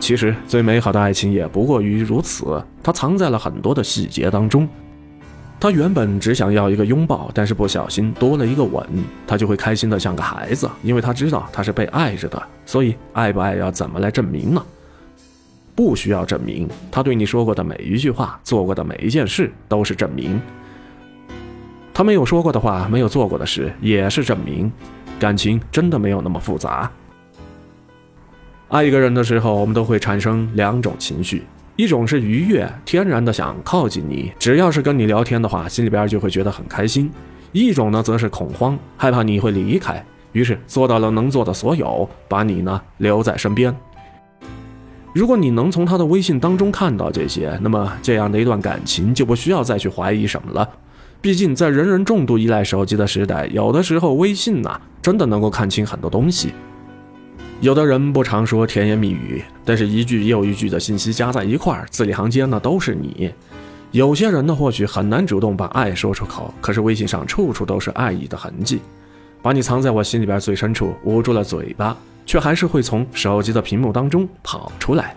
其实最美好的爱情也不过于如此，它藏在了很多的细节当中。他原本只想要一个拥抱，但是不小心多了一个吻，他就会开心的像个孩子，因为他知道他是被爱着的。所以，爱不爱要怎么来证明呢？不需要证明，他对你说过的每一句话、做过的每一件事都是证明。他没有说过的话、没有做过的事也是证明。感情真的没有那么复杂。爱一个人的时候，我们都会产生两种情绪。一种是愉悦，天然的想靠近你，只要是跟你聊天的话，心里边就会觉得很开心；一种呢，则是恐慌，害怕你会离开，于是做到了能做的所有，把你呢留在身边。如果你能从他的微信当中看到这些，那么这样的一段感情就不需要再去怀疑什么了。毕竟在人人重度依赖手机的时代，有的时候微信呐，真的能够看清很多东西。有的人不常说甜言蜜语，但是一句又一句的信息加在一块儿，字里行间呢都是你。有些人呢或许很难主动把爱说出口，可是微信上处处都是爱意的痕迹，把你藏在我心里边最深处，捂住了嘴巴，却还是会从手机的屏幕当中跑出来。